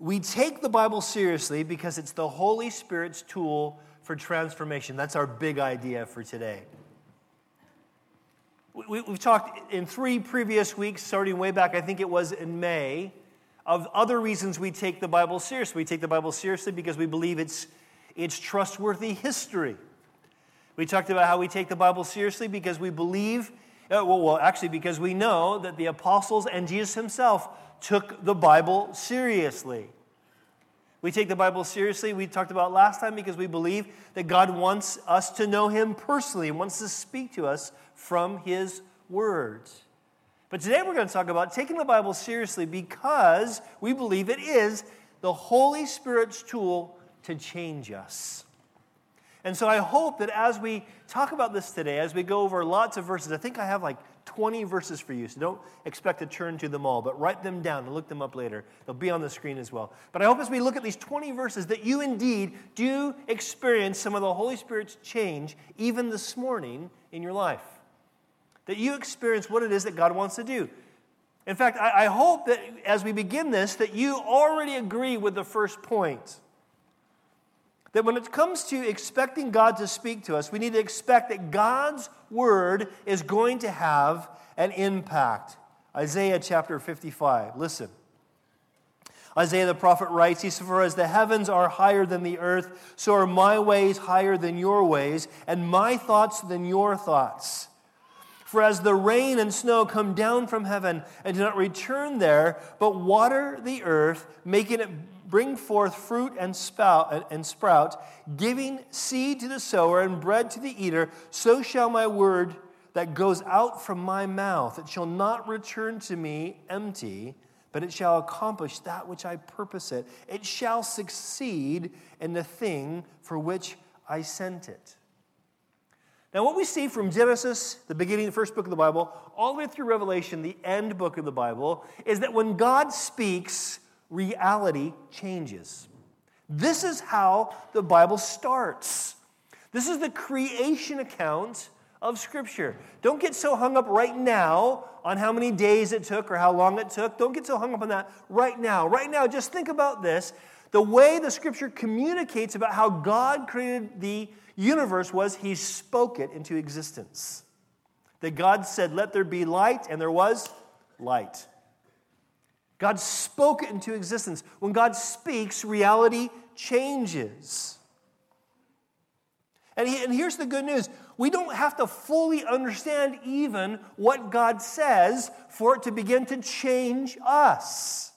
We take the Bible seriously because it's the Holy Spirit's tool for transformation. That's our big idea for today. We, have talked in three previous weeks, starting way back, I think it was in May, of other reasons we take the Bible seriously. We take the Bible seriously because we believe it's, it's trustworthy history. We talked about how we take the Bible seriously because we believe, uh, well, well, actually, because we know that the apostles and Jesus himself took the Bible seriously. We take the Bible seriously, we talked about last time, because we believe that God wants us to know Him personally, and wants to speak to us from His words. But today we're going to talk about taking the Bible seriously because we believe it is the Holy Spirit's tool to change us. And so I hope that as we talk about this today, as we go over lots of verses, I think I have like 20 verses for you, so don't expect to turn to them all, but write them down and look them up later. They'll be on the screen as well. But I hope as we look at these 20 verses that you indeed do experience some of the Holy Spirit's change even this morning in your life. That you experience what it is that God wants to do. In fact, I, I hope that as we begin this, that you already agree with the first point that when it comes to expecting God to speak to us, we need to expect that God's word is going to have an impact. Isaiah chapter 55. Listen. Isaiah the prophet writes, He says, For as the heavens are higher than the earth, so are my ways higher than your ways, and my thoughts than your thoughts. For as the rain and snow come down from heaven and do not return there, but water the earth, making it bring forth fruit and, spout, and sprout, giving seed to the sower and bread to the eater, so shall my word that goes out from my mouth. It shall not return to me empty, but it shall accomplish that which I purpose it. It shall succeed in the thing for which I sent it. Now, what we see from Genesis, the beginning, the first book of the Bible, all the way through Revelation, the end book of the Bible, is that when God speaks, reality changes. This is how the Bible starts. This is the creation account of Scripture. Don't get so hung up right now on how many days it took or how long it took. Don't get so hung up on that right now. Right now, just think about this. The way the Scripture communicates about how God created the universe was He spoke it into existence. That God said, Let there be light, and there was light. God spoke it into existence. When God speaks, reality changes. And, he, and here's the good news we don't have to fully understand even what God says for it to begin to change us.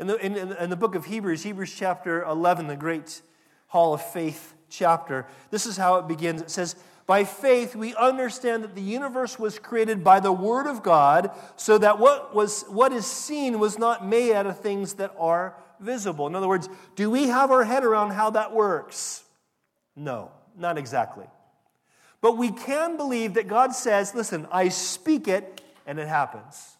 In the, in, in the book of Hebrews, Hebrews chapter 11, the great Hall of Faith chapter, this is how it begins. It says, by faith, we understand that the universe was created by the Word of God, so that what, was, what is seen was not made out of things that are visible. In other words, do we have our head around how that works? No, not exactly. But we can believe that God says, listen, I speak it, and it happens.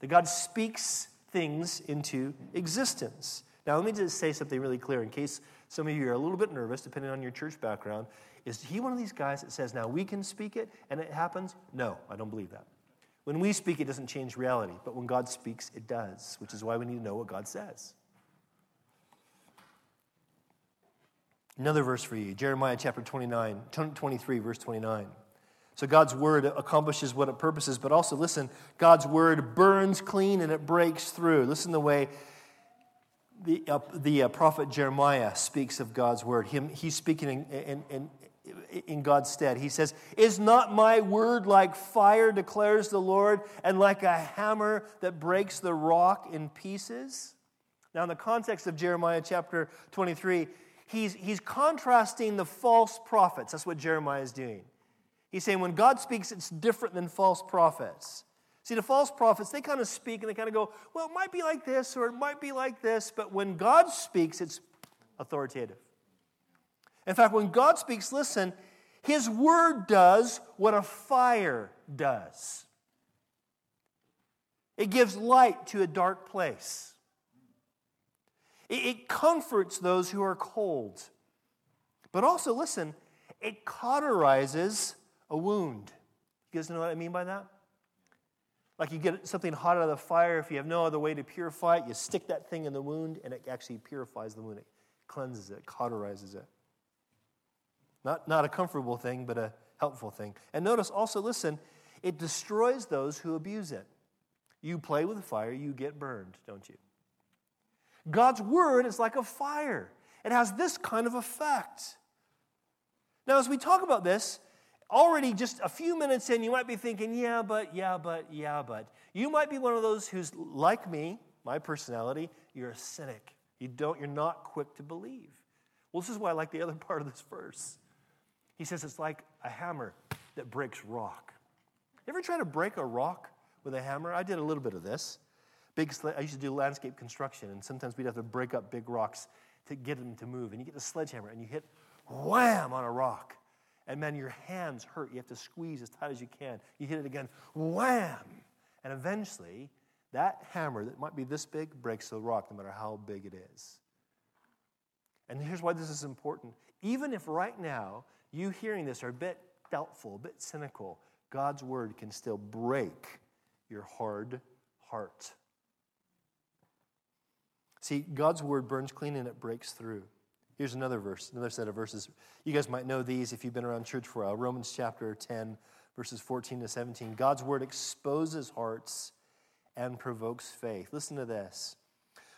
That God speaks things into existence. Now, let me just say something really clear in case some of you are a little bit nervous, depending on your church background. Is he one of these guys that says, now we can speak it and it happens? No, I don't believe that. When we speak, it doesn't change reality, but when God speaks, it does, which is why we need to know what God says. Another verse for you Jeremiah chapter 29, 23, verse 29. So God's word accomplishes what it purposes, but also listen, God's word burns clean and it breaks through. Listen the way the, uh, the uh, prophet Jeremiah speaks of God's word. Him, he's speaking in, in, in, in God's stead. He says, Is not my word like fire, declares the Lord, and like a hammer that breaks the rock in pieces? Now, in the context of Jeremiah chapter 23, he's, he's contrasting the false prophets. That's what Jeremiah is doing. He's saying when God speaks, it's different than false prophets. See, the false prophets, they kind of speak and they kind of go, well, it might be like this or it might be like this, but when God speaks, it's authoritative. In fact, when God speaks, listen, his word does what a fire does it gives light to a dark place, it comforts those who are cold. But also, listen, it cauterizes a wound. You guys know what I mean by that? Like you get something hot out of the fire, if you have no other way to purify it, you stick that thing in the wound and it actually purifies the wound. It cleanses it, cauterizes it. Not, not a comfortable thing, but a helpful thing. And notice also, listen, it destroys those who abuse it. You play with fire, you get burned, don't you? God's word is like a fire, it has this kind of effect. Now, as we talk about this, already just a few minutes in, you might be thinking, yeah, but, yeah, but, yeah, but. You might be one of those who's like me, my personality, you're a cynic. You don't, you're not quick to believe. Well, this is why I like the other part of this verse. He says it's like a hammer that breaks rock. You ever try to break a rock with a hammer? I did a little bit of this. Big, I used to do landscape construction, and sometimes we'd have to break up big rocks to get them to move. And you get the sledgehammer and you hit wham on a rock. And man, your hands hurt. You have to squeeze as tight as you can. You hit it again, wham! And eventually, that hammer that might be this big breaks the rock, no matter how big it is. And here's why this is important. Even if right now you hearing this are a bit doubtful, a bit cynical, God's word can still break your hard heart. See, God's word burns clean and it breaks through. Here's another verse, another set of verses. You guys might know these if you've been around church for a while. Romans chapter 10, verses 14 to 17. God's word exposes hearts and provokes faith. Listen to this.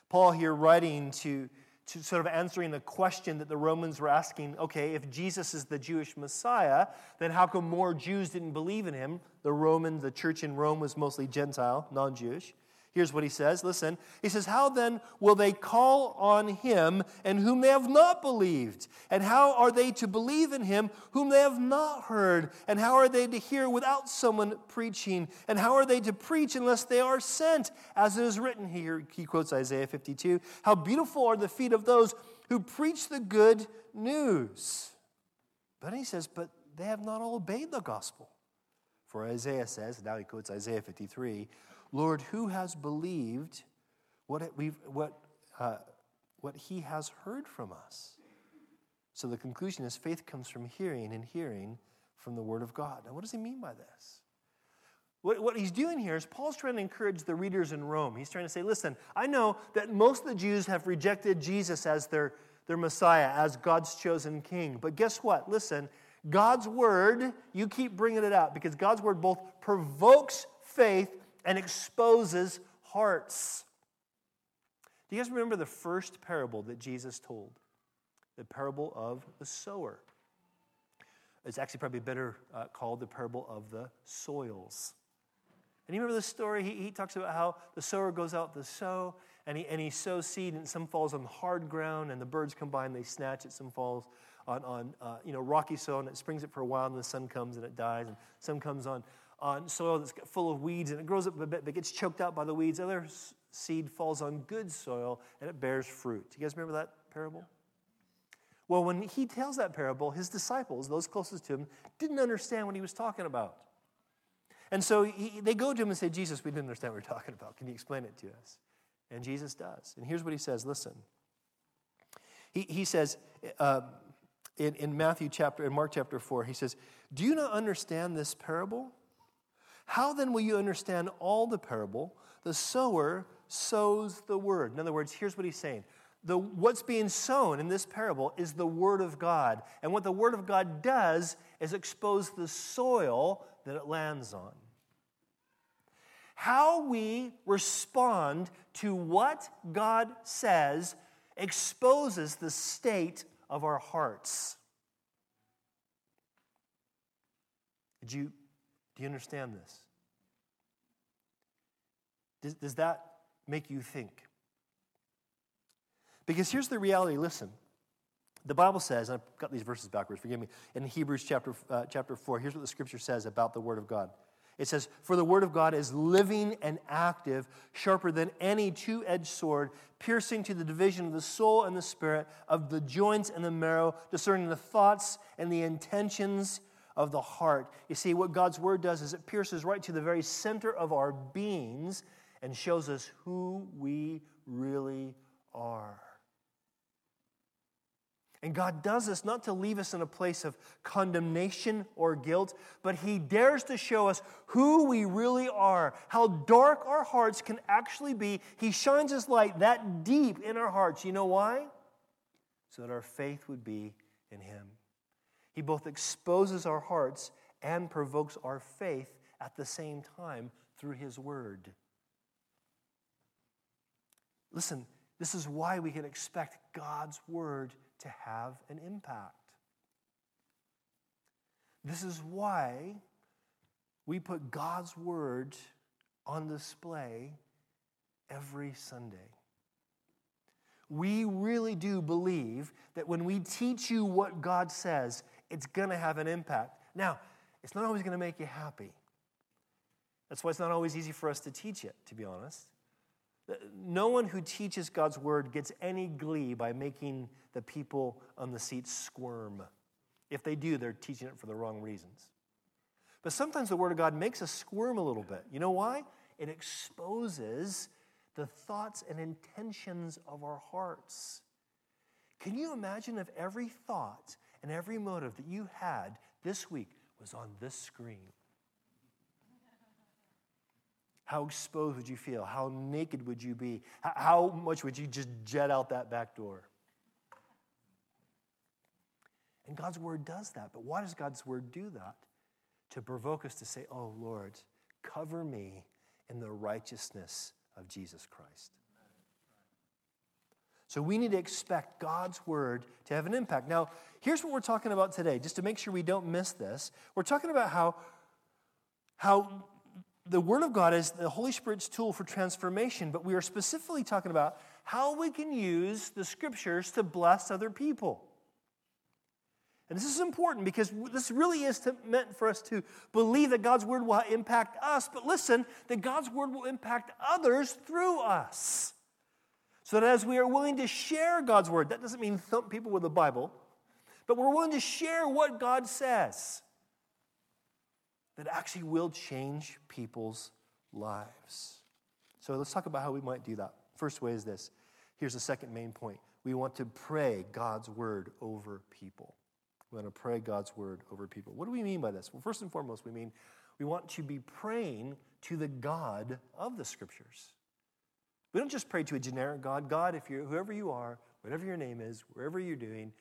Paul here writing to, to sort of answering the question that the Romans were asking okay, if Jesus is the Jewish Messiah, then how come more Jews didn't believe in him? The Roman, the church in Rome was mostly Gentile, non Jewish. Here's what he says listen. He says, How then will they call on him and whom they have not believed? And how are they to believe in him whom they have not heard? And how are they to hear without someone preaching? And how are they to preach unless they are sent? As it is written here, he quotes Isaiah 52 How beautiful are the feet of those who preach the good news. But he says, But they have not all obeyed the gospel. For Isaiah says, now he quotes Isaiah 53 Lord, who has believed what, we've, what, uh, what he has heard from us? So the conclusion is faith comes from hearing, and hearing from the Word of God. Now, what does he mean by this? What, what he's doing here is Paul's trying to encourage the readers in Rome. He's trying to say, listen, I know that most of the Jews have rejected Jesus as their, their Messiah, as God's chosen king. But guess what? Listen, God's Word, you keep bringing it out because God's Word both provokes faith and exposes hearts. Do you guys remember the first parable that Jesus told? The parable of the sower. It's actually probably better uh, called the parable of the soils. And you remember the story? He, he talks about how the sower goes out to sow, and he, and he sows seed, and some falls on hard ground, and the birds come by and they snatch it. Some falls on, on uh, you know, rocky soil, and it springs it for a while, and the sun comes and it dies. And some comes on on soil that's full of weeds and it grows up a bit but gets choked out by the weeds. Other seed falls on good soil and it bears fruit. Do you guys remember that parable? Well, when he tells that parable, his disciples, those closest to him, didn't understand what he was talking about. And so he, they go to him and say, Jesus, we didn't understand what you're talking about. Can you explain it to us? And Jesus does. And here's what he says listen. He, he says uh, in, in Matthew chapter, in Mark chapter 4, he says, Do you not understand this parable? How then will you understand all the parable? The sower sows the word. In other words, here's what he's saying. The, what's being sown in this parable is the Word of God. And what the Word of God does is expose the soil that it lands on. How we respond to what God says exposes the state of our hearts. Did you do you understand this? Does, does that make you think? Because here's the reality listen. The Bible says, I've got these verses backwards, forgive me. In Hebrews chapter, uh, chapter 4, here's what the scripture says about the Word of God. It says, For the Word of God is living and active, sharper than any two edged sword, piercing to the division of the soul and the spirit, of the joints and the marrow, discerning the thoughts and the intentions of the heart. You see, what God's word does is it pierces right to the very center of our beings and shows us who we really are. And God does this not to leave us in a place of condemnation or guilt, but He dares to show us who we really are, how dark our hearts can actually be. He shines His light that deep in our hearts. You know why? So that our faith would be in Him. He both exposes our hearts and provokes our faith at the same time through His Word. Listen, this is why we can expect God's Word to have an impact. This is why we put God's Word on display every Sunday. We really do believe that when we teach you what God says, it's going to have an impact. Now, it's not always going to make you happy. That's why it's not always easy for us to teach it, to be honest. No one who teaches God's word gets any glee by making the people on the seat squirm. If they do, they're teaching it for the wrong reasons. But sometimes the word of God makes us squirm a little bit. You know why? It exposes the thoughts and intentions of our hearts. Can you imagine if every thought and every motive that you had this week was on this screen? How exposed would you feel? How naked would you be? How much would you just jet out that back door? And God's word does that. But why does God's word do that? To provoke us to say, Oh Lord, cover me in the righteousness of Jesus Christ. So we need to expect God's word to have an impact. Now, here's what we're talking about today, just to make sure we don't miss this. We're talking about how, how the Word of God is the Holy Spirit's tool for transformation, but we are specifically talking about how we can use the Scriptures to bless other people. And this is important because this really is to, meant for us to believe that God's Word will impact us, but listen, that God's Word will impact others through us. So that as we are willing to share God's Word, that doesn't mean thump people with the Bible, but we're willing to share what God says that actually will change people's lives. So let's talk about how we might do that. First way is this. Here's the second main point. We want to pray God's word over people. We want to pray God's word over people. What do we mean by this? Well, first and foremost, we mean we want to be praying to the God of the scriptures. We don't just pray to a generic God. God, if you're whoever you are, whatever your name is, wherever you're doing,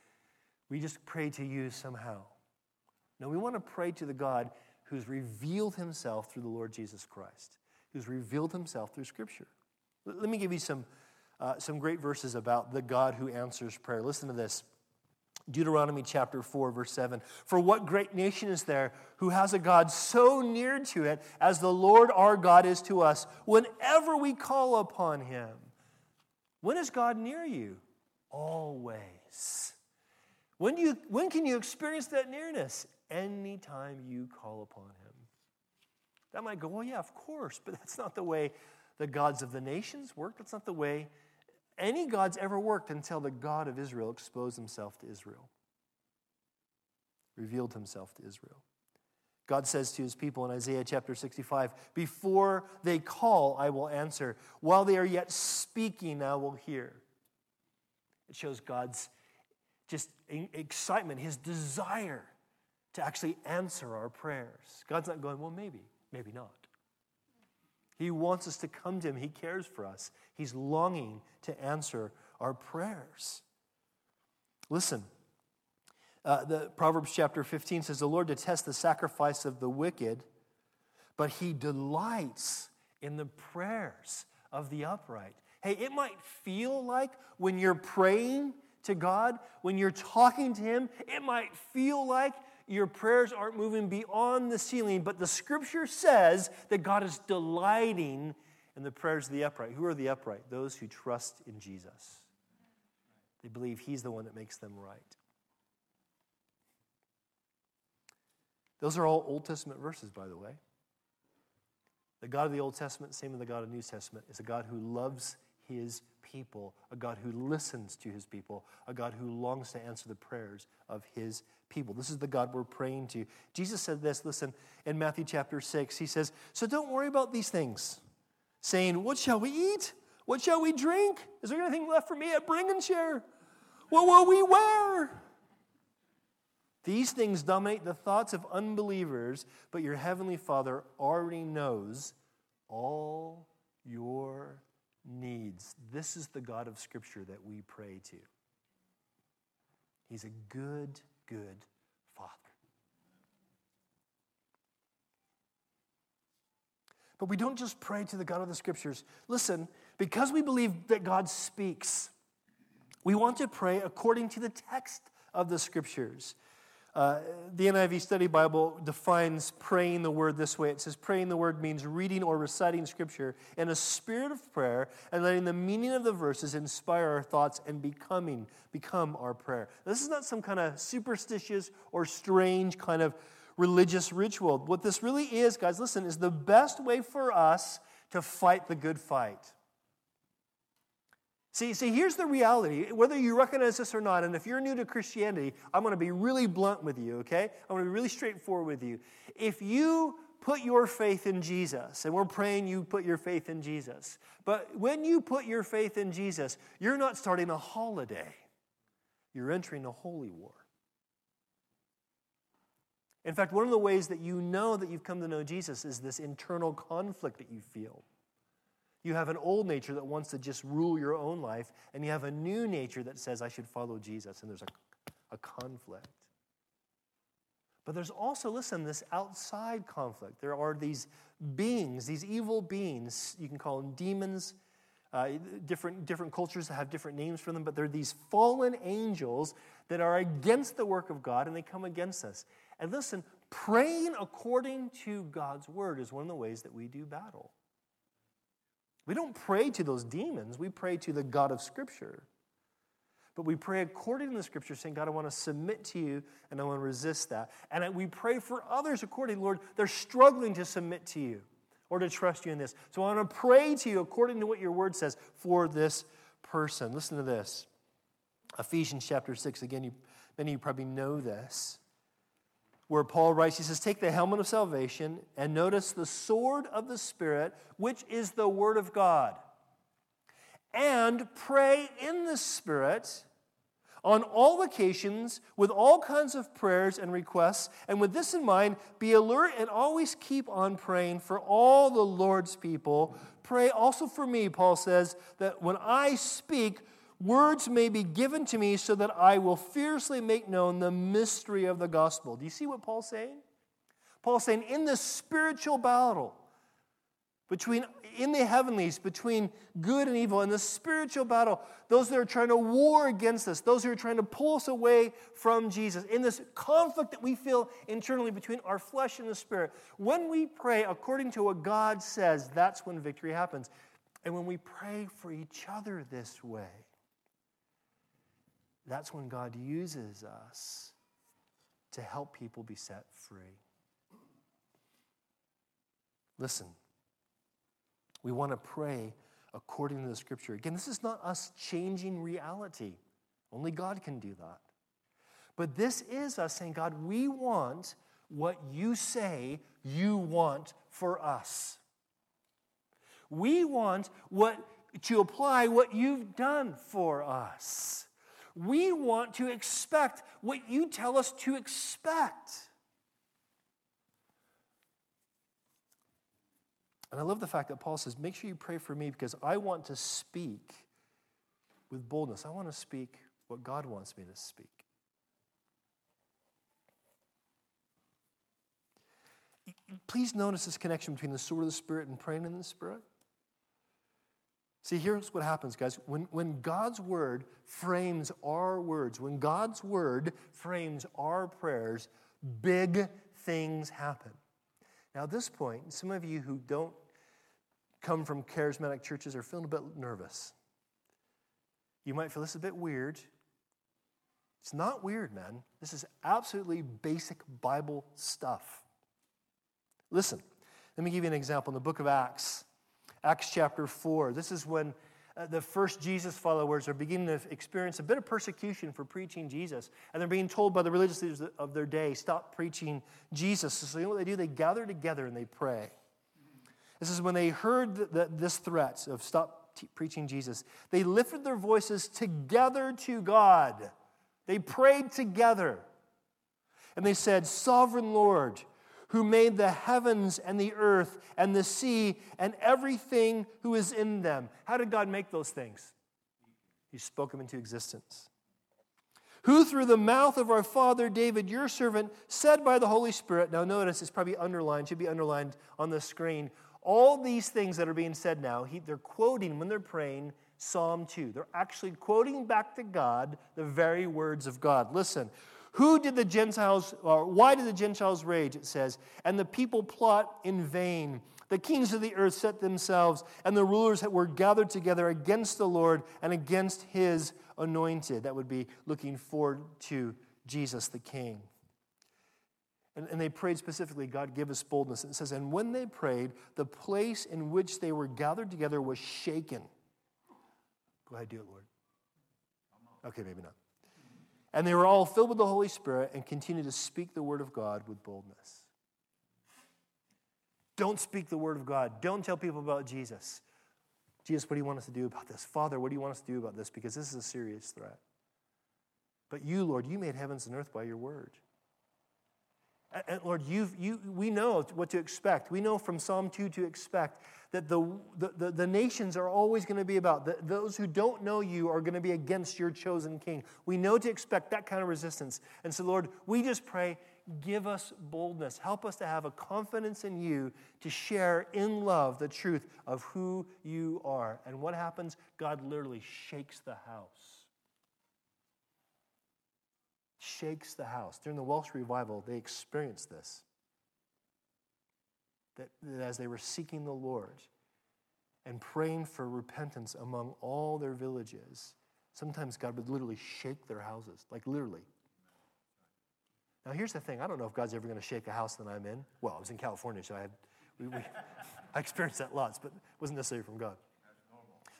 we just pray to you somehow. No, we want to pray to the God who's revealed himself through the Lord Jesus Christ, who's revealed himself through Scripture. Let me give you some, uh, some great verses about the God who answers prayer. Listen to this. Deuteronomy chapter 4, verse 7. For what great nation is there who has a God so near to it as the Lord our God is to us whenever we call upon him? When is God near you? Always. When, do you, when can you experience that nearness? anytime you call upon him. That might go, well, yeah, of course, but that's not the way the gods of the nations work. That's not the way any gods ever worked until the God of Israel exposed himself to Israel, revealed himself to Israel. God says to his people in Isaiah chapter 65 Before they call, I will answer. While they are yet speaking, I will hear. It shows God's just excitement, his desire to actually answer our prayers. God's not going, well, maybe, maybe not. He wants us to come to Him. He cares for us. He's longing to answer our prayers. Listen, uh, the Proverbs chapter 15 says, The Lord detests the sacrifice of the wicked, but He delights in the prayers of the upright. Hey, it might feel like when you're praying to God, when you're talking to Him, it might feel like your prayers aren't moving beyond the ceiling, but the scripture says that God is delighting in the prayers of the upright. Who are the upright? Those who trust in Jesus. They believe He's the one that makes them right. Those are all Old Testament verses, by the way. The God of the Old Testament, same as the God of the New Testament, is a God who loves His people, a God who listens to His people, a God who longs to answer the prayers of His people. This is the God we're praying to. Jesus said this, listen, in Matthew chapter 6. He says, So don't worry about these things, saying, What shall we eat? What shall we drink? Is there anything left for me at Bring and Share? What will we wear? These things dominate the thoughts of unbelievers, but your heavenly Father already knows all your needs. This is the God of Scripture that we pray to. He's a good, good Father. But we don't just pray to the God of the Scriptures. Listen, because we believe that God speaks, we want to pray according to the text of the Scriptures. Uh, the NIV Study Bible defines praying the word this way. It says, praying the word means reading or reciting scripture in a spirit of prayer and letting the meaning of the verses inspire our thoughts and becoming, become our prayer. This is not some kind of superstitious or strange kind of religious ritual. What this really is, guys, listen, is the best way for us to fight the good fight. See, see, here's the reality. Whether you recognize this or not, and if you're new to Christianity, I'm going to be really blunt with you, okay? I'm going to be really straightforward with you. If you put your faith in Jesus, and we're praying you put your faith in Jesus, but when you put your faith in Jesus, you're not starting a holiday, you're entering a holy war. In fact, one of the ways that you know that you've come to know Jesus is this internal conflict that you feel. You have an old nature that wants to just rule your own life, and you have a new nature that says, I should follow Jesus, and there's a, a conflict. But there's also, listen, this outside conflict. There are these beings, these evil beings, you can call them demons. Uh, different, different cultures have different names for them, but they're these fallen angels that are against the work of God and they come against us. And listen, praying according to God's word is one of the ways that we do battle. We don't pray to those demons, we pray to the God of Scripture. But we pray according to the Scripture, saying, God, I want to submit to you and I want to resist that. And we pray for others according, Lord, they're struggling to submit to you or to trust you in this. So I want to pray to you according to what your word says for this person. Listen to this Ephesians chapter 6. Again, you, many of you probably know this where Paul writes, he says, Take the helmet of salvation and notice the sword of the Spirit, which is the Word of God. And pray in the Spirit on all occasions with all kinds of prayers and requests. And with this in mind, be alert and always keep on praying for all the Lord's people. Pray also for me, Paul says, that when I speak, words may be given to me so that I will fiercely make known the mystery of the gospel. Do you see what Paul's saying? Paul's saying, in the spiritual battle, between in the heavenlies between good and evil in the spiritual battle those that are trying to war against us those who are trying to pull us away from jesus in this conflict that we feel internally between our flesh and the spirit when we pray according to what god says that's when victory happens and when we pray for each other this way that's when God uses us to help people be set free. Listen, we want to pray according to the scripture. Again, this is not us changing reality, only God can do that. But this is us saying, God, we want what you say you want for us. We want what to apply what you've done for us. We want to expect what you tell us to expect. And I love the fact that Paul says, Make sure you pray for me because I want to speak with boldness. I want to speak what God wants me to speak. Please notice this connection between the sword of the Spirit and praying in the Spirit. See, here's what happens, guys. When, when God's word frames our words, when God's word frames our prayers, big things happen. Now, at this point, some of you who don't come from charismatic churches are feeling a bit nervous. You might feel this is a bit weird. It's not weird, man. This is absolutely basic Bible stuff. Listen, let me give you an example. In the book of Acts, Acts chapter 4. This is when uh, the first Jesus followers are beginning to experience a bit of persecution for preaching Jesus. And they're being told by the religious leaders of their day, stop preaching Jesus. So, you know what they do? They gather together and they pray. This is when they heard the, the, this threat of stop t- preaching Jesus. They lifted their voices together to God. They prayed together. And they said, Sovereign Lord, who made the heavens and the earth and the sea and everything who is in them. How did God make those things? He spoke them into existence. Who through the mouth of our father David, your servant, said by the Holy Spirit, now notice it's probably underlined, should be underlined on the screen. All these things that are being said now, he, they're quoting when they're praying Psalm 2. They're actually quoting back to God the very words of God. Listen, who did the Gentiles, or why did the Gentiles rage? It says, and the people plot in vain. The kings of the earth set themselves, and the rulers that were gathered together against the Lord and against his anointed. That would be looking forward to Jesus the King. And, and, they prayed specifically, God, give us boldness. And it says, and when they prayed, the place in which they were gathered together was shaken. Go ahead, do it, Lord. Okay, maybe not. And they were all filled with the Holy Spirit and continued to speak the word of God with boldness. Don't speak the word of God. Don't tell people about Jesus. Jesus, what do you want us to do about this? Father, what do you want us to do about this? Because this is a serious threat. But you, Lord, you made heavens and earth by your word. And Lord, you you, we know what to expect. We know from Psalm 2 to expect that the, the, the, nations are always going to be about, the, those who don't know you are going to be against your chosen king. We know to expect that kind of resistance. And so, Lord, we just pray, give us boldness. Help us to have a confidence in you to share in love the truth of who you are. And what happens? God literally shakes the house shakes the house. During the Welsh revival, they experienced this. That, that as they were seeking the Lord and praying for repentance among all their villages, sometimes God would literally shake their houses, like literally. Now, here's the thing I don't know if God's ever going to shake a house that I'm in. Well, I was in California, so I had, we, we, I experienced that lots, but it wasn't necessarily from God.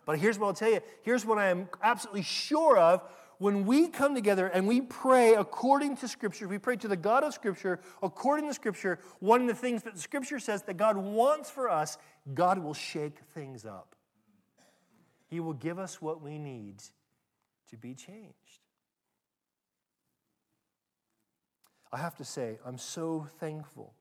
But here's what I'll tell you here's what I am absolutely sure of when we come together and we pray according to Scripture, we pray to the God of Scripture, according to Scripture, one of the things that Scripture says that God wants for us, God will shake things up. He will give us what we need to be changed. I have to say, I'm so thankful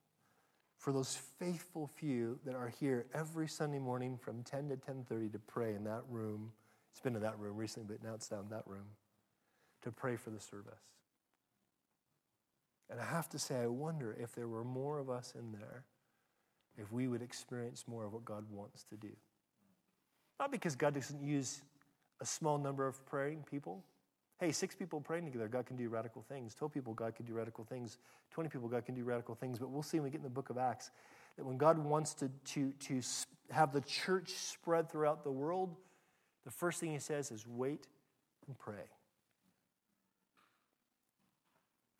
for those faithful few that are here every Sunday morning from 10 to 10:30 to pray in that room. It's been in that room recently, but now it's down that room to pray for the service. And I have to say, I wonder if there were more of us in there, if we would experience more of what God wants to do. Not because God doesn't use a small number of praying people. Hey, six people praying together, God can do radical things. 12 people, God can do radical things. 20 people, God can do radical things. But we'll see when we get in the book of Acts that when God wants to, to, to have the church spread throughout the world, the first thing he says is wait and pray.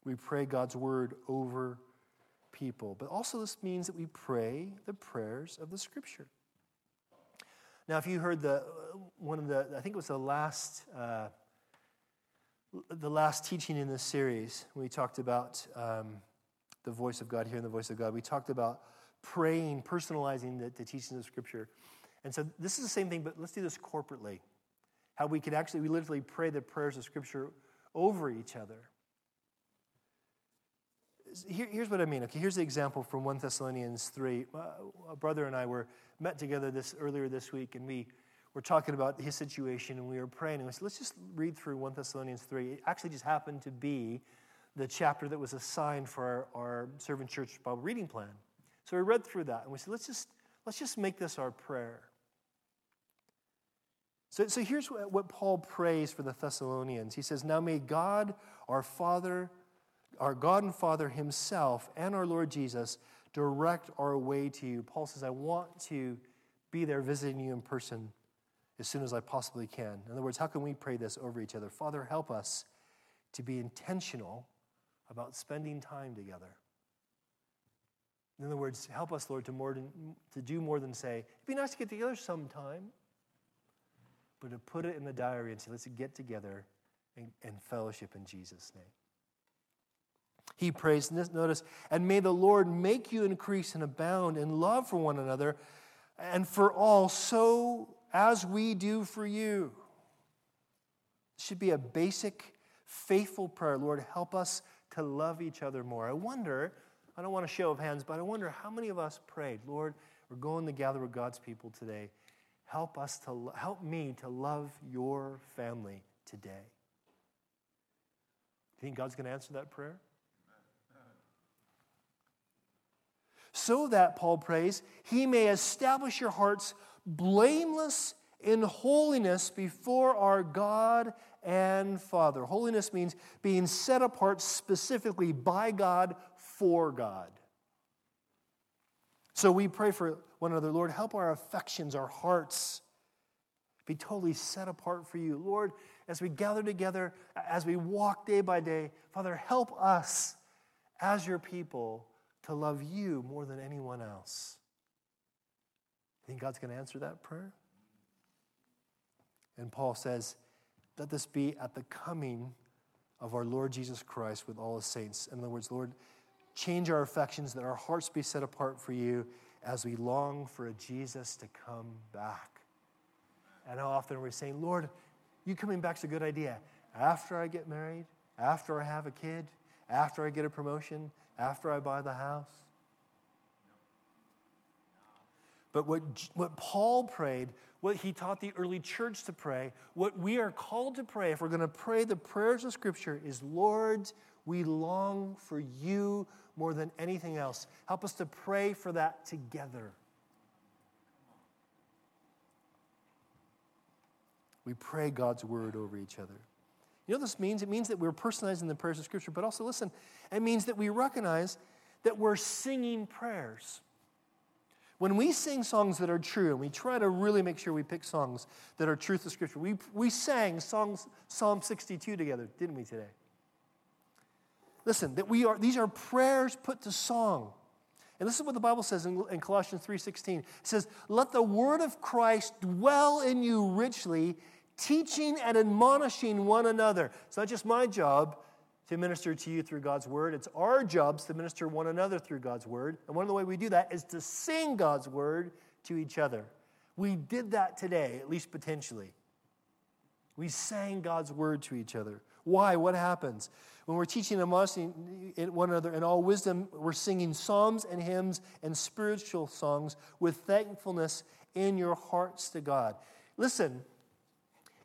We pray God's word over people. But also, this means that we pray the prayers of the scripture. Now, if you heard the one of the, I think it was the last, uh, the last teaching in this series, we talked about um, the voice of God, hearing the voice of God. We talked about praying, personalizing the, the teachings of Scripture. And so this is the same thing, but let's do this corporately. How we could actually, we literally pray the prayers of Scripture over each other here, here's what I mean. Okay, here's the example from 1 Thessalonians 3. Uh, a brother and I were met together this earlier this week, and we were talking about his situation, and we were praying. And we said, let's just read through 1 Thessalonians 3. It actually just happened to be the chapter that was assigned for our, our servant church Bible reading plan. So we read through that, and we said, let's just, let's just make this our prayer. So, so here's what, what Paul prays for the Thessalonians. He says, Now may God, our Father, our God and Father Himself and our Lord Jesus direct our way to you. Paul says, I want to be there visiting you in person as soon as I possibly can. In other words, how can we pray this over each other? Father, help us to be intentional about spending time together. In other words, help us, Lord, to, more than, to do more than say, it'd be nice to get together sometime, but to put it in the diary and say, let's get together and, and fellowship in Jesus' name. He prays, notice, and may the Lord make you increase and abound in love for one another and for all, so as we do for you. It should be a basic, faithful prayer. Lord, help us to love each other more. I wonder, I don't want a show of hands, but I wonder how many of us prayed, Lord, we're going to gather with God's people today. Help us to help me to love your family today. Do You think God's going to answer that prayer? So that, Paul prays, he may establish your hearts blameless in holiness before our God and Father. Holiness means being set apart specifically by God for God. So we pray for one another, Lord, help our affections, our hearts be totally set apart for you. Lord, as we gather together, as we walk day by day, Father, help us as your people to love you more than anyone else. You think God's going to answer that prayer? And Paul says, let this be at the coming of our Lord Jesus Christ with all his saints. In other words, Lord, change our affections that our hearts be set apart for you as we long for a Jesus to come back. And how often we're saying, Lord, you coming back's a good idea. After I get married, after I have a kid, after I get a promotion, after I buy the house. But what, what Paul prayed, what he taught the early church to pray, what we are called to pray, if we're going to pray the prayers of Scripture, is Lord, we long for you more than anything else. Help us to pray for that together. We pray God's word over each other. You know what this means? It means that we're personalizing the prayers of Scripture, but also, listen, it means that we recognize that we're singing prayers. When we sing songs that are true, and we try to really make sure we pick songs that are truth of Scripture, we, we sang songs, Psalm 62 together, didn't we, today? Listen, that we are, these are prayers put to song. And this is what the Bible says in, in Colossians 3.16. It says, Let the word of Christ dwell in you richly, teaching and admonishing one another. It's not just my job to minister to you through God's word. It's our jobs to minister one another through God's word. And one of the ways we do that is to sing God's word to each other. We did that today, at least potentially. We sang God's word to each other. Why? What happens? When we're teaching and admonishing one another in all wisdom, we're singing psalms and hymns and spiritual songs with thankfulness in your hearts to God. Listen,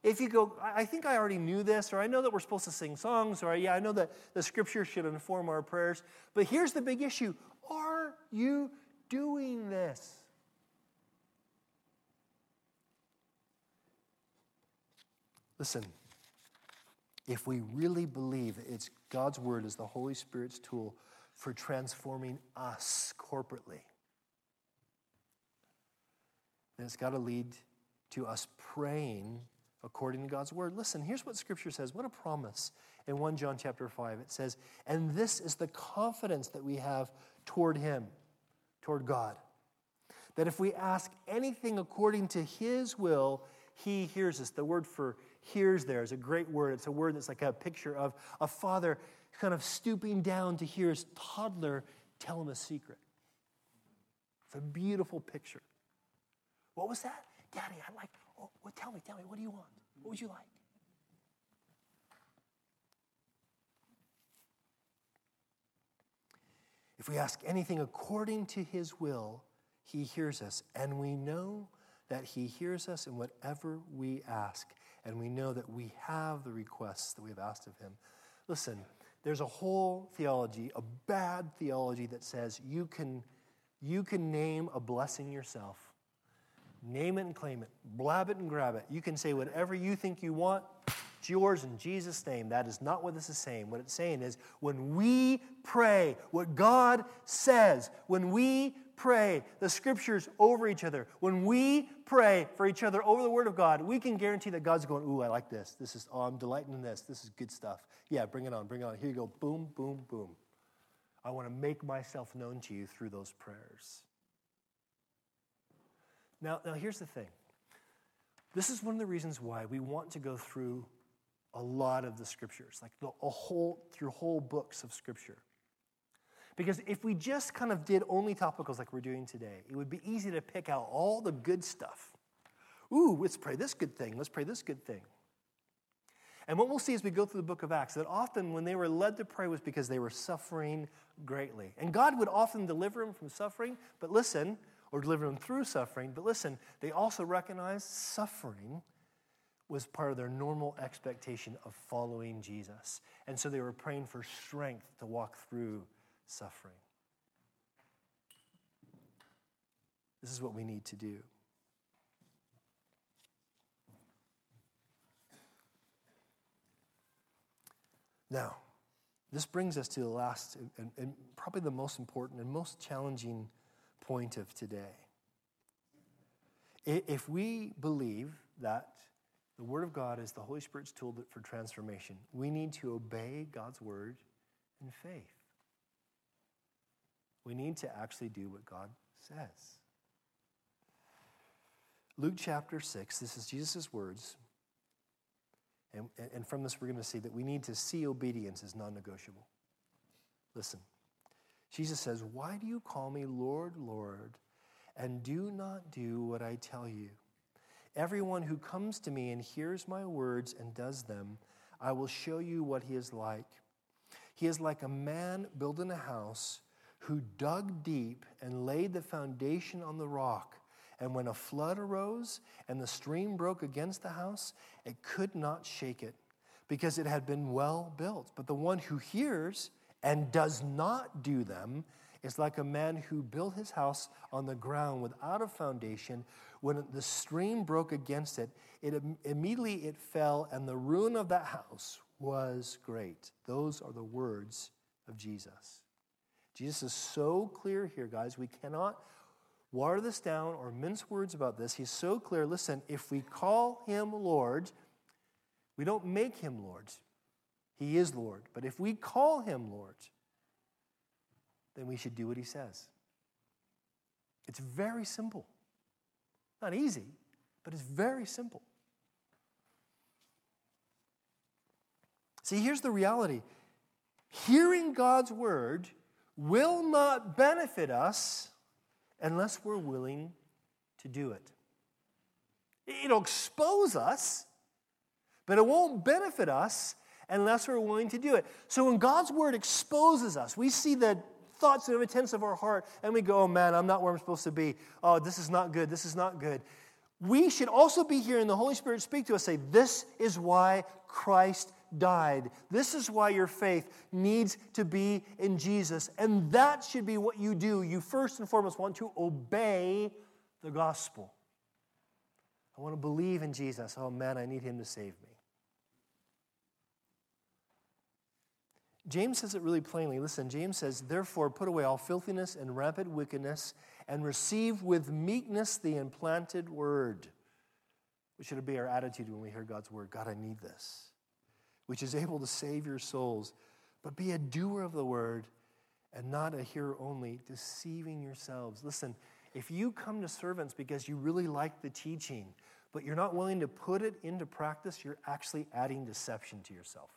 if you go, I think I already knew this, or I know that we're supposed to sing songs, or yeah, I know that the scripture should inform our prayers, but here's the big issue Are you doing this? Listen, if we really believe it's God's word is the Holy Spirit's tool for transforming us corporately, then it's got to lead to us praying according to God's word. Listen, here's what scripture says. What a promise. In 1 John chapter 5, it says, And this is the confidence that we have toward him, toward God. That if we ask anything according to his will, he hears us. The word for hears there is a great word. It's a word that's like a picture of a father kind of stooping down to hear his toddler tell him a secret. It's a beautiful picture. What was that? Daddy, I like, oh, well, tell me, tell me, what do you want? What would you like? If we ask anything according to his will, he hears us. And we know that he hears us in whatever we ask. And we know that we have the requests that we've asked of him. Listen, there's a whole theology, a bad theology that says you can, you can name a blessing yourself. Name it and claim it. Blab it and grab it. You can say whatever you think you want. It's yours in Jesus' name. That is not what this is saying. What it's saying is when we pray what God says, when we pray the scriptures over each other, when we pray for each other over the word of God, we can guarantee that God's going, Ooh, I like this. This is, oh, I'm delighting in this. This is good stuff. Yeah, bring it on, bring it on. Here you go. Boom, boom, boom. I want to make myself known to you through those prayers. Now, now here's the thing. This is one of the reasons why we want to go through a lot of the scriptures, like the, a whole through whole books of scripture. Because if we just kind of did only topicals like we're doing today, it would be easy to pick out all the good stuff. Ooh, let's pray this good thing. Let's pray this good thing. And what we'll see as we go through the book of Acts, that often when they were led to pray was because they were suffering greatly. And God would often deliver them from suffering, but listen, or deliver them through suffering, but listen, they also recognized suffering was part of their normal expectation of following Jesus. And so they were praying for strength to walk through suffering. This is what we need to do. Now, this brings us to the last and, and, probably the most important and most challenging point of today. If we believe that the Word of God is the Holy Spirit's tool for transformation, we need to obey God's Word in faith. We need to actually do what God says. Luke chapter 6, this is Jesus' words. And, and from this, we're going to see that we need to see obedience as non negotiable. Listen, Jesus says, Why do you call me Lord, Lord, and do not do what I tell you? Everyone who comes to me and hears my words and does them, I will show you what he is like. He is like a man building a house who dug deep and laid the foundation on the rock. And when a flood arose and the stream broke against the house, it could not shake it because it had been well built. But the one who hears and does not do them is like a man who built his house on the ground without a foundation. When the stream broke against it, it immediately it fell, and the ruin of that house was great. Those are the words of Jesus. Jesus is so clear here, guys. We cannot water this down or mince words about this. He's so clear. Listen, if we call him Lord, we don't make him Lord. He is Lord. But if we call him Lord, then we should do what he says. It's very simple. Not easy, but it's very simple. See, here's the reality hearing God's word will not benefit us unless we're willing to do it. It'll expose us, but it won't benefit us unless we're willing to do it. So when God's word exposes us, we see the thoughts and intents of our heart, and we go, oh man, I'm not where I'm supposed to be. Oh, this is not good. This is not good. We should also be hearing the Holy Spirit speak to us, say, This is why Christ died. This is why your faith needs to be in Jesus. And that should be what you do. You first and foremost want to obey the gospel. I want to believe in Jesus. Oh man, I need him to save me. James says it really plainly. Listen, James says, Therefore, put away all filthiness and rampant wickedness, and receive with meekness the implanted word. Which should be our attitude when we hear God's word. God, I need this which is able to save your souls. But be a doer of the word and not a hearer only, deceiving yourselves. Listen, if you come to servants because you really like the teaching, but you're not willing to put it into practice, you're actually adding deception to yourself.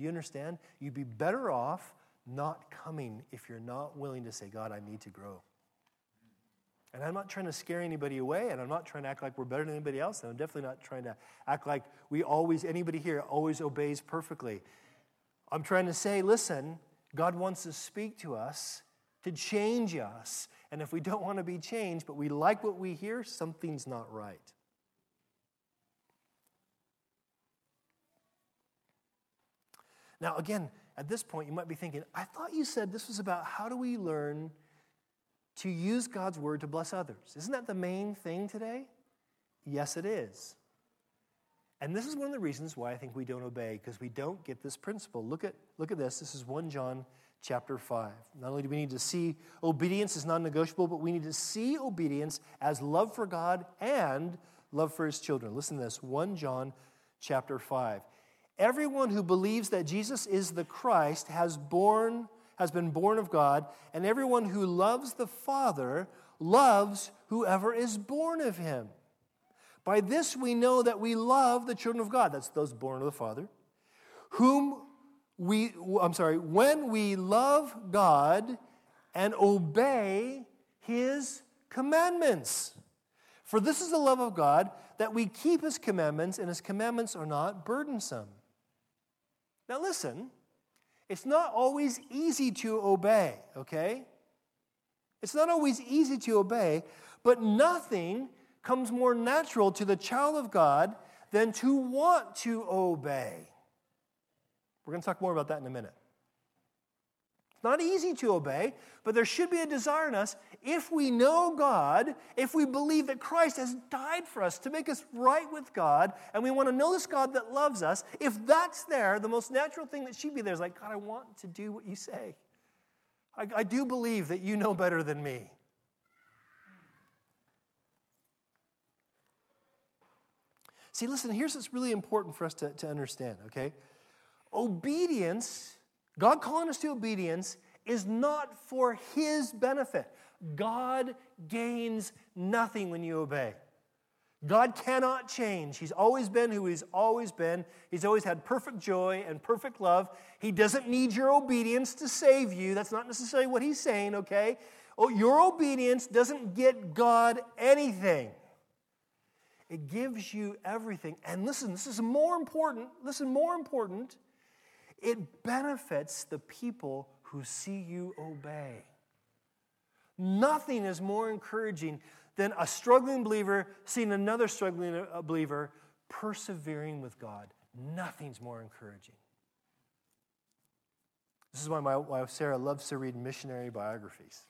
Do you understand? You'd be better off not coming if you're not willing to say, God, I need to grow. And I'm not trying to scare anybody away, and I'm not trying to act like we're better than anybody else, and I'm definitely not trying to act like we always, anybody here always obeys perfectly. I'm trying to say, listen, God wants to speak to us to change us. And if we don't want to be changed, but we like what we hear, something's not right. Now, again, at this point, you might be thinking, I thought you said this was about how do we learn to use God's word to bless others. Isn't that the main thing today? Yes, it is. And this is one of the reasons why I think we don't obey, because we don't get this principle. Look at, look at this. This is 1 John chapter 5. Not only do we need to see obedience as non negotiable, but we need to see obedience as love for God and love for his children. Listen to this 1 John chapter 5. Everyone who believes that Jesus is the Christ has born has been born of God, and everyone who loves the Father loves whoever is born of him. By this we know that we love the children of God, that's those born of the Father, whom we, I'm sorry, when we love God and obey his commandments. For this is the love of God, that we keep his commandments, and his commandments are not burdensome. Now, listen, it's not always easy to obey, okay? It's not always easy to obey, but nothing comes more natural to the child of God than to want to obey. We're going to talk more about that in a minute. It's not easy to obey, but there should be a desire in us if we know God, if we believe that Christ has died for us to make us right with God, and we want to know this God that loves us. If that's there, the most natural thing that should be there is like, God, I want to do what you say. I, I do believe that you know better than me. See, listen, here's what's really important for us to, to understand, okay? Obedience, God calling us to obedience, is not for His benefit. God gains nothing when you obey. God cannot change. He's always been who He's always been. He's always had perfect joy and perfect love. He doesn't need your obedience to save you. That's not necessarily what He's saying, okay? Oh, your obedience doesn't get God anything. It gives you everything. And listen, this is more important. Listen, more important. It benefits the people who see you obey. Nothing is more encouraging than a struggling believer seeing another struggling uh, believer persevering with God. Nothing's more encouraging. This is why my wife Sarah loves to read missionary biographies.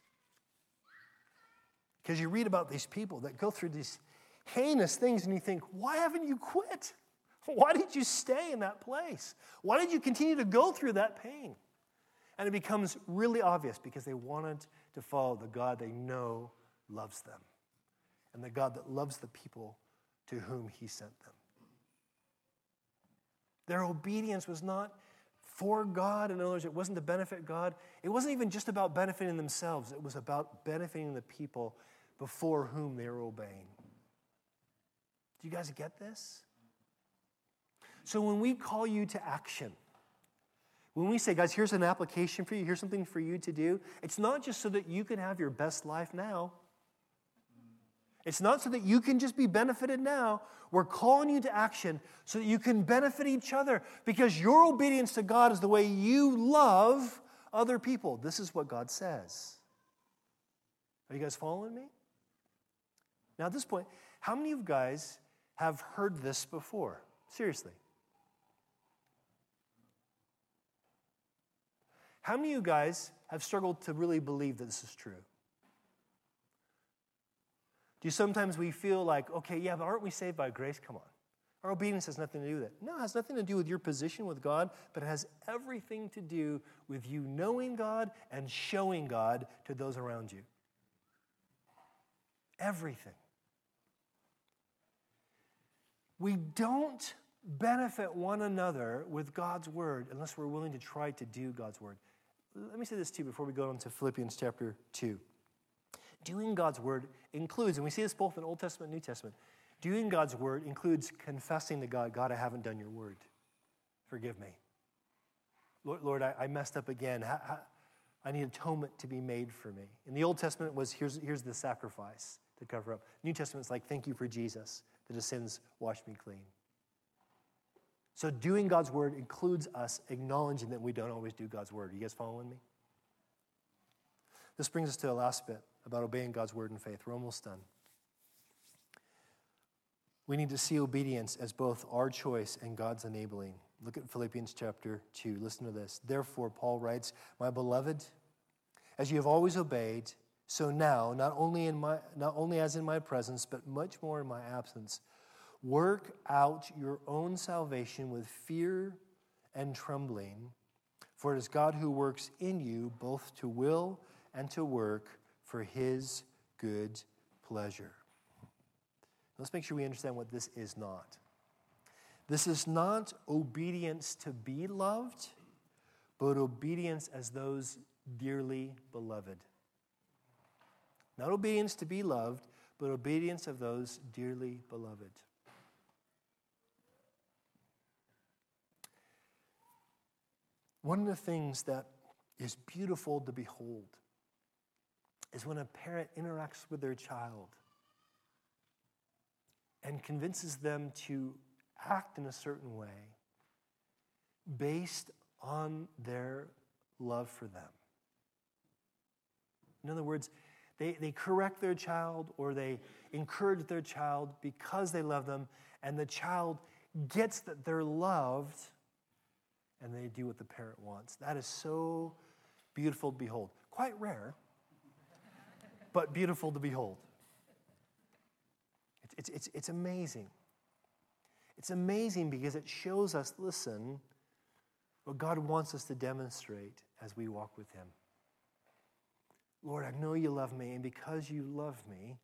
Because you read about these people that go through these heinous things and you think, why haven't you quit? Why did you stay in that place? Why did you continue to go through that pain? And it becomes really obvious because they wanted to follow the God they know loves them and the God that loves the people to whom He sent them. Their obedience was not for God. In other words, it wasn't to benefit God. It wasn't even just about benefiting themselves, it was about benefiting the people before whom they were obeying. Do you guys get this? So when we call you to action, when we say, guys, here's an application for you, here's something for you to do, it's not just so that you can have your best life now. It's not so that you can just be benefited now. We're calling you to action so that you can benefit each other because your obedience to God is the way you love other people. This is what God says. Are you guys following me? Now, at this point, how many of you guys have heard this before? Seriously. How many of you guys have struggled to really believe that this is true? Do you sometimes we feel like, okay, yeah, but aren't we saved by grace? Come on. Our obedience has nothing to do with it. No, it has nothing to do with your position with God, but it has everything to do with you knowing God and showing God to those around you. Everything. We don't benefit one another with God's word unless we're willing to try to do God's word. Let me say this too before we go on to Philippians chapter 2. Doing God's word includes, and we see this both in Old Testament and New Testament, doing God's word includes confessing to God, God, I haven't done your word. Forgive me. Lord, Lord I, I, messed up again. I need atonement to be made for me. In the Old Testament was here's, here's the sacrifice to cover up. New Testament's like, thank you for Jesus that his sins washed me clean. So, doing God's word includes us acknowledging that we don't always do God's word. Are you guys following me? This brings us to the last bit about obeying God's word in faith. We're almost done. We need to see obedience as both our choice and God's enabling. Look at Philippians chapter 2. Listen to this. Therefore, Paul writes, My beloved, as you have always obeyed, so now, not only, in my, not only as in my presence, but much more in my absence, work out your own salvation with fear and trembling, for it is God who works in you both to will and to work for his good pleasure. Let's make sure we understand what this is not. This is not obedience to be loved, but obedience as those dearly beloved. Not obedience to be loved, but obedience of those dearly beloved. One of the things that is beautiful to behold is when a parent interacts with their child and convinces them to act in a certain way based on their love for them. In other words, they, they correct their child or they encourage their child because they love them, and the child gets that they're loved and they do what the parent wants. That is so beautiful to behold. Quite rare, but beautiful to behold. It's, it's, it's, amazing. It's amazing because it shows us, listen, what God wants us to demonstrate as we walk with Him. Lord, I know you love me, and because you love me,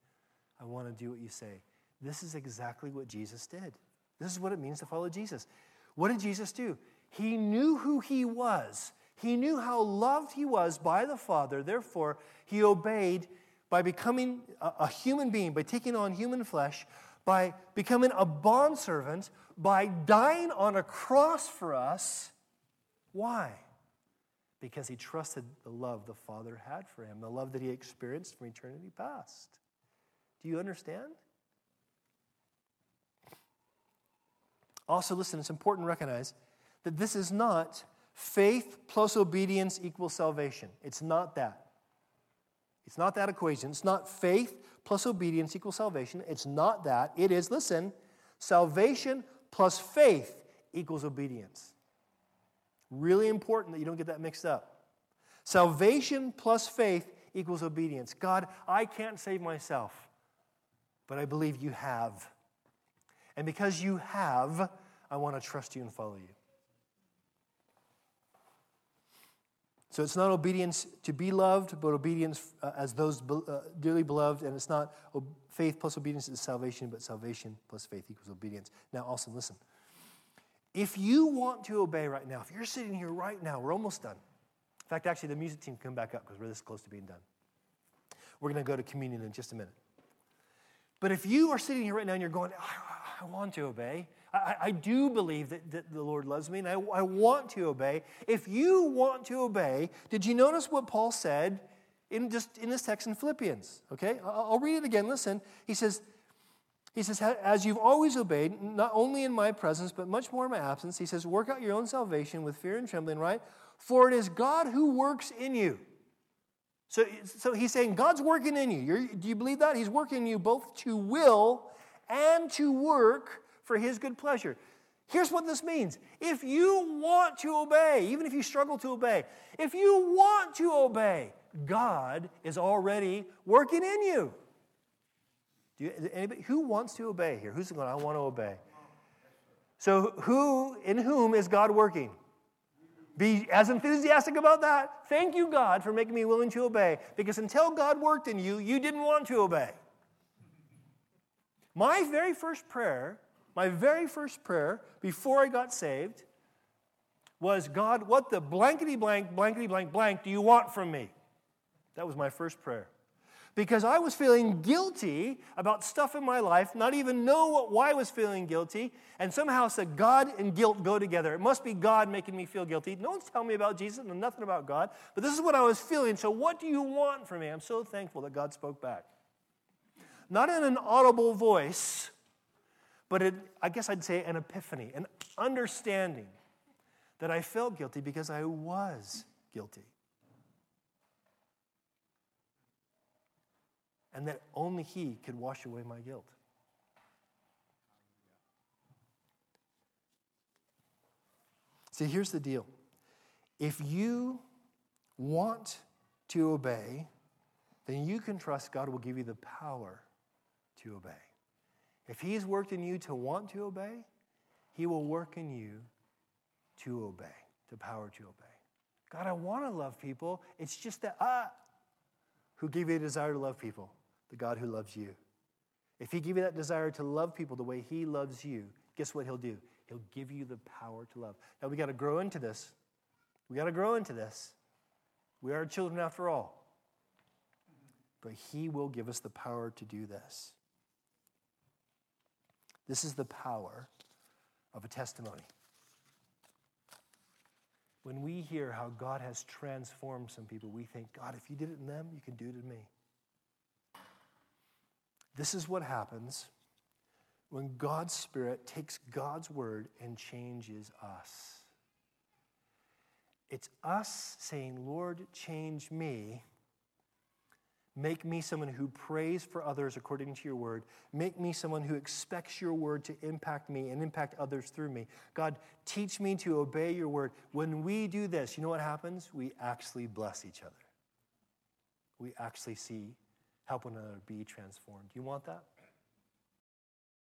I want to do what you say. This is exactly what Jesus did. This is what it means to follow Jesus. What did Jesus do? He knew who he was. He knew how loved he was by the Father. Therefore, he obeyed by becoming a, human being, by taking on human flesh, by becoming a bondservant, by dying on a cross for us. Why? Because he trusted the love the Father had for him, the love that he experienced from eternity past. Do you understand? Also, listen, it's important to recognize that this is not faith plus obedience equals salvation. It's not that. It's not that equation. It's not faith plus obedience equals salvation. It's not that. It is, listen, salvation plus faith equals obedience. Really important that you don't get that mixed up. Salvation plus faith equals obedience. God, I can't save myself, but I believe you have. And because you have, I want to trust you and follow you. So it's not obedience to be loved, but obedience uh, as those uh, dearly beloved. And it's not faith plus obedience is salvation, but salvation plus faith equals obedience. Now, also, listen. If you want to obey right now, if you're sitting here right now, we're almost done. In fact, actually, the music team can come back up because we're this close to being done. We're going to go to communion in just a minute. But if you are sitting here right now and you're going, I, I want to obey, I, I do believe that, that, the Lord loves me and I, I want to obey. If you want to obey, did you notice what Paul said in just in this text in Philippians? Okay, I'll, I'll read it again. Listen. He says, he says, as you've always obeyed, not only in my presence, but much more in my absence, he says, work out your own salvation with fear and trembling, right? For it is God who works in you. So, so he's saying God's working in you. You're, do you believe that? He's working in you both to will and to work for his good pleasure. Here's what this means. If you want to obey, even if you struggle to obey, if you want to obey, God is already working in you. Do you anybody, who wants to obey here? Who's going, I want to obey? So, who, in whom is God working? Be as enthusiastic about that. Thank you, God, for making me willing to obey. Because until God worked in you, you didn't want to obey. My very first prayer my very first prayer before I got saved was God, what the blankety blank, blankety blank, blank do you want from me? That was my first prayer. Because I was feeling guilty about stuff in my life, not even know what, why I was feeling guilty, and somehow said God and guilt go together. It must be God making me feel guilty. No one's telling me about Jesus, and nothing about God, but this is what I was feeling. So, what do you want from me? I'm so thankful that God spoke back. Not in an audible voice, but it, I guess I'd say an epiphany, an understanding that I felt guilty because I was guilty. And that only He could wash away my guilt. See, here's the deal. If you want to obey, then you can trust God will give you the power to obey. If He's worked in you to want to obey, He will work in you to obey, to power to obey. God, I want to love people. It's just that, ah, who gave you a desire to love people? The God who loves you. If He gave you that desire to love people the way He loves you, guess what He'll do? He'll give you the power to love. Now, we got to grow into this. We got to grow into this. We are children after all. But He will give us the power to do this. This is the power of a testimony. When we hear how God has transformed some people, we think, God, if you did it in them, you can do it in me. This is what happens when God's Spirit takes God's word and changes us. It's us saying, Lord, change me. Make me someone who prays for others according to your word. Make me someone who expects your word to impact me and impact others through me. God, teach me to obey your word. When we do this, you know what happens? We actually bless each other. We actually see, help one another be transformed. You want that?